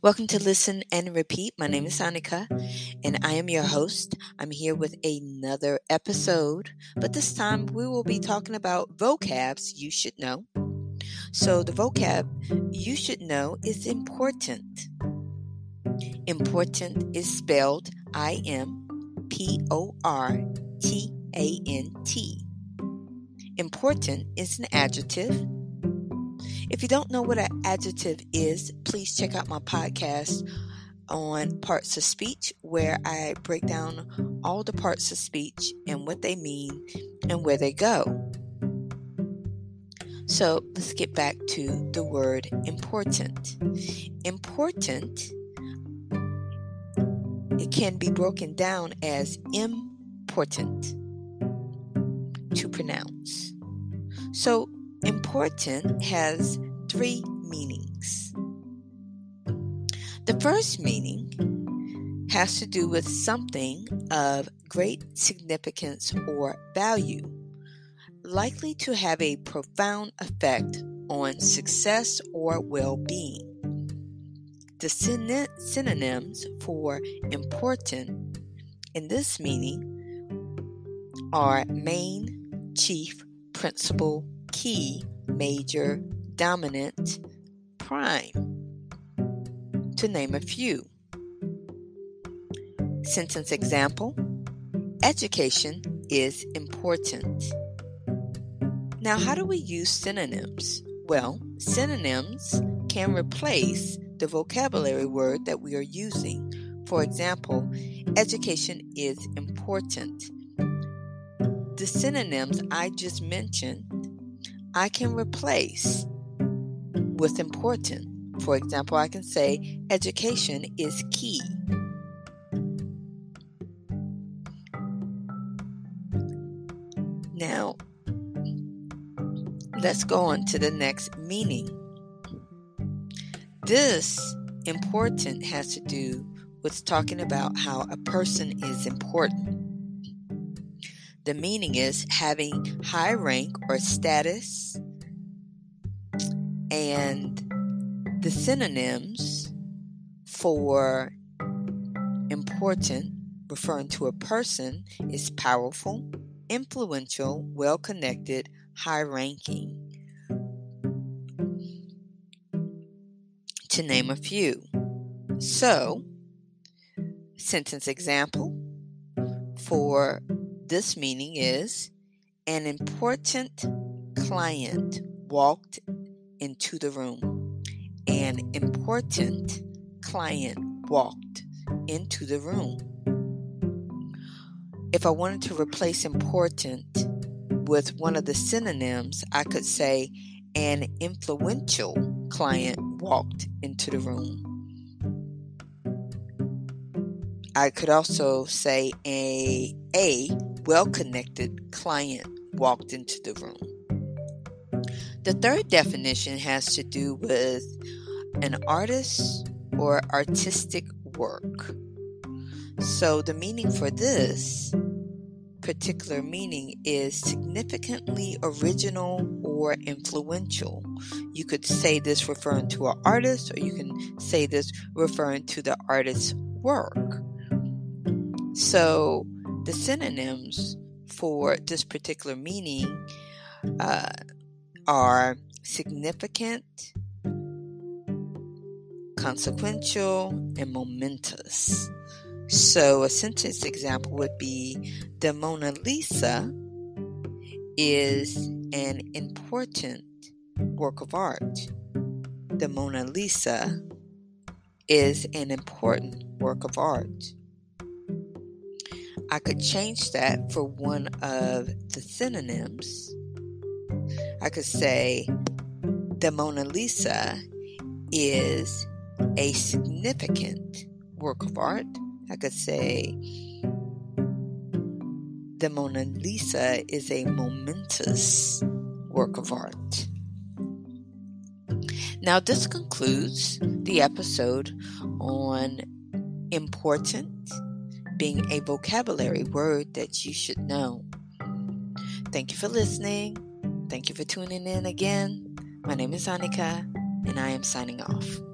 Welcome to Listen and Repeat. My name is mm-hmm. Annika, and I am your host. I'm here with another episode, but this time we will be talking about vocabs you should know. So, the vocab you should know is important. Important is spelled I M P O R T A N T. Important is an adjective if you don't know what an adjective is, please check out my podcast on parts of speech where I break down all the parts of speech and what they mean and where they go. So let's get back to the word important. Important, it can be broken down as important to pronounce. So Important has three meanings. The first meaning has to do with something of great significance or value, likely to have a profound effect on success or well being. The synonyms for important in this meaning are main, chief, principal, key, major, dominant, prime, to name a few. Sentence example Education is important. Now, how do we use synonyms? Well, synonyms can replace the vocabulary word that we are using. For example, education is important. The synonyms I just mentioned I can replace with important. For example, I can say education is key. Now, let's go on to the next meaning. This important has to do with talking about how a person is important. The meaning is having high rank or status, and the synonyms for important, referring to a person, is powerful, influential, well connected, high ranking. To name a few. So, sentence example for this meaning mm-hmm. is an important client walked into the room. An important client walked into the room. If I wanted to replace important with one of the synonyms, I could say an influential client walked into the room. I could also say a a well connected client walked into the room. The third definition has to do with an artist or artistic work. So the meaning for this particular meaning is significantly original or influential. You could say this referring to an artist, or you can say this referring to the artist's work. So the synonyms for this particular meaning uh, are significant, consequential, and momentous. So, a sentence example would be The Mona Lisa is an important work of art. The Mona Lisa is an important work of art. I could change that for one of the synonyms. I could say the Mona Lisa is a significant work of art. I could say the Mona Lisa is a momentous work of art. Now, this concludes the episode on important being a vocabulary word that you should know. Thank you for listening. Thank you for tuning in again. My name is Annika, and I am signing off.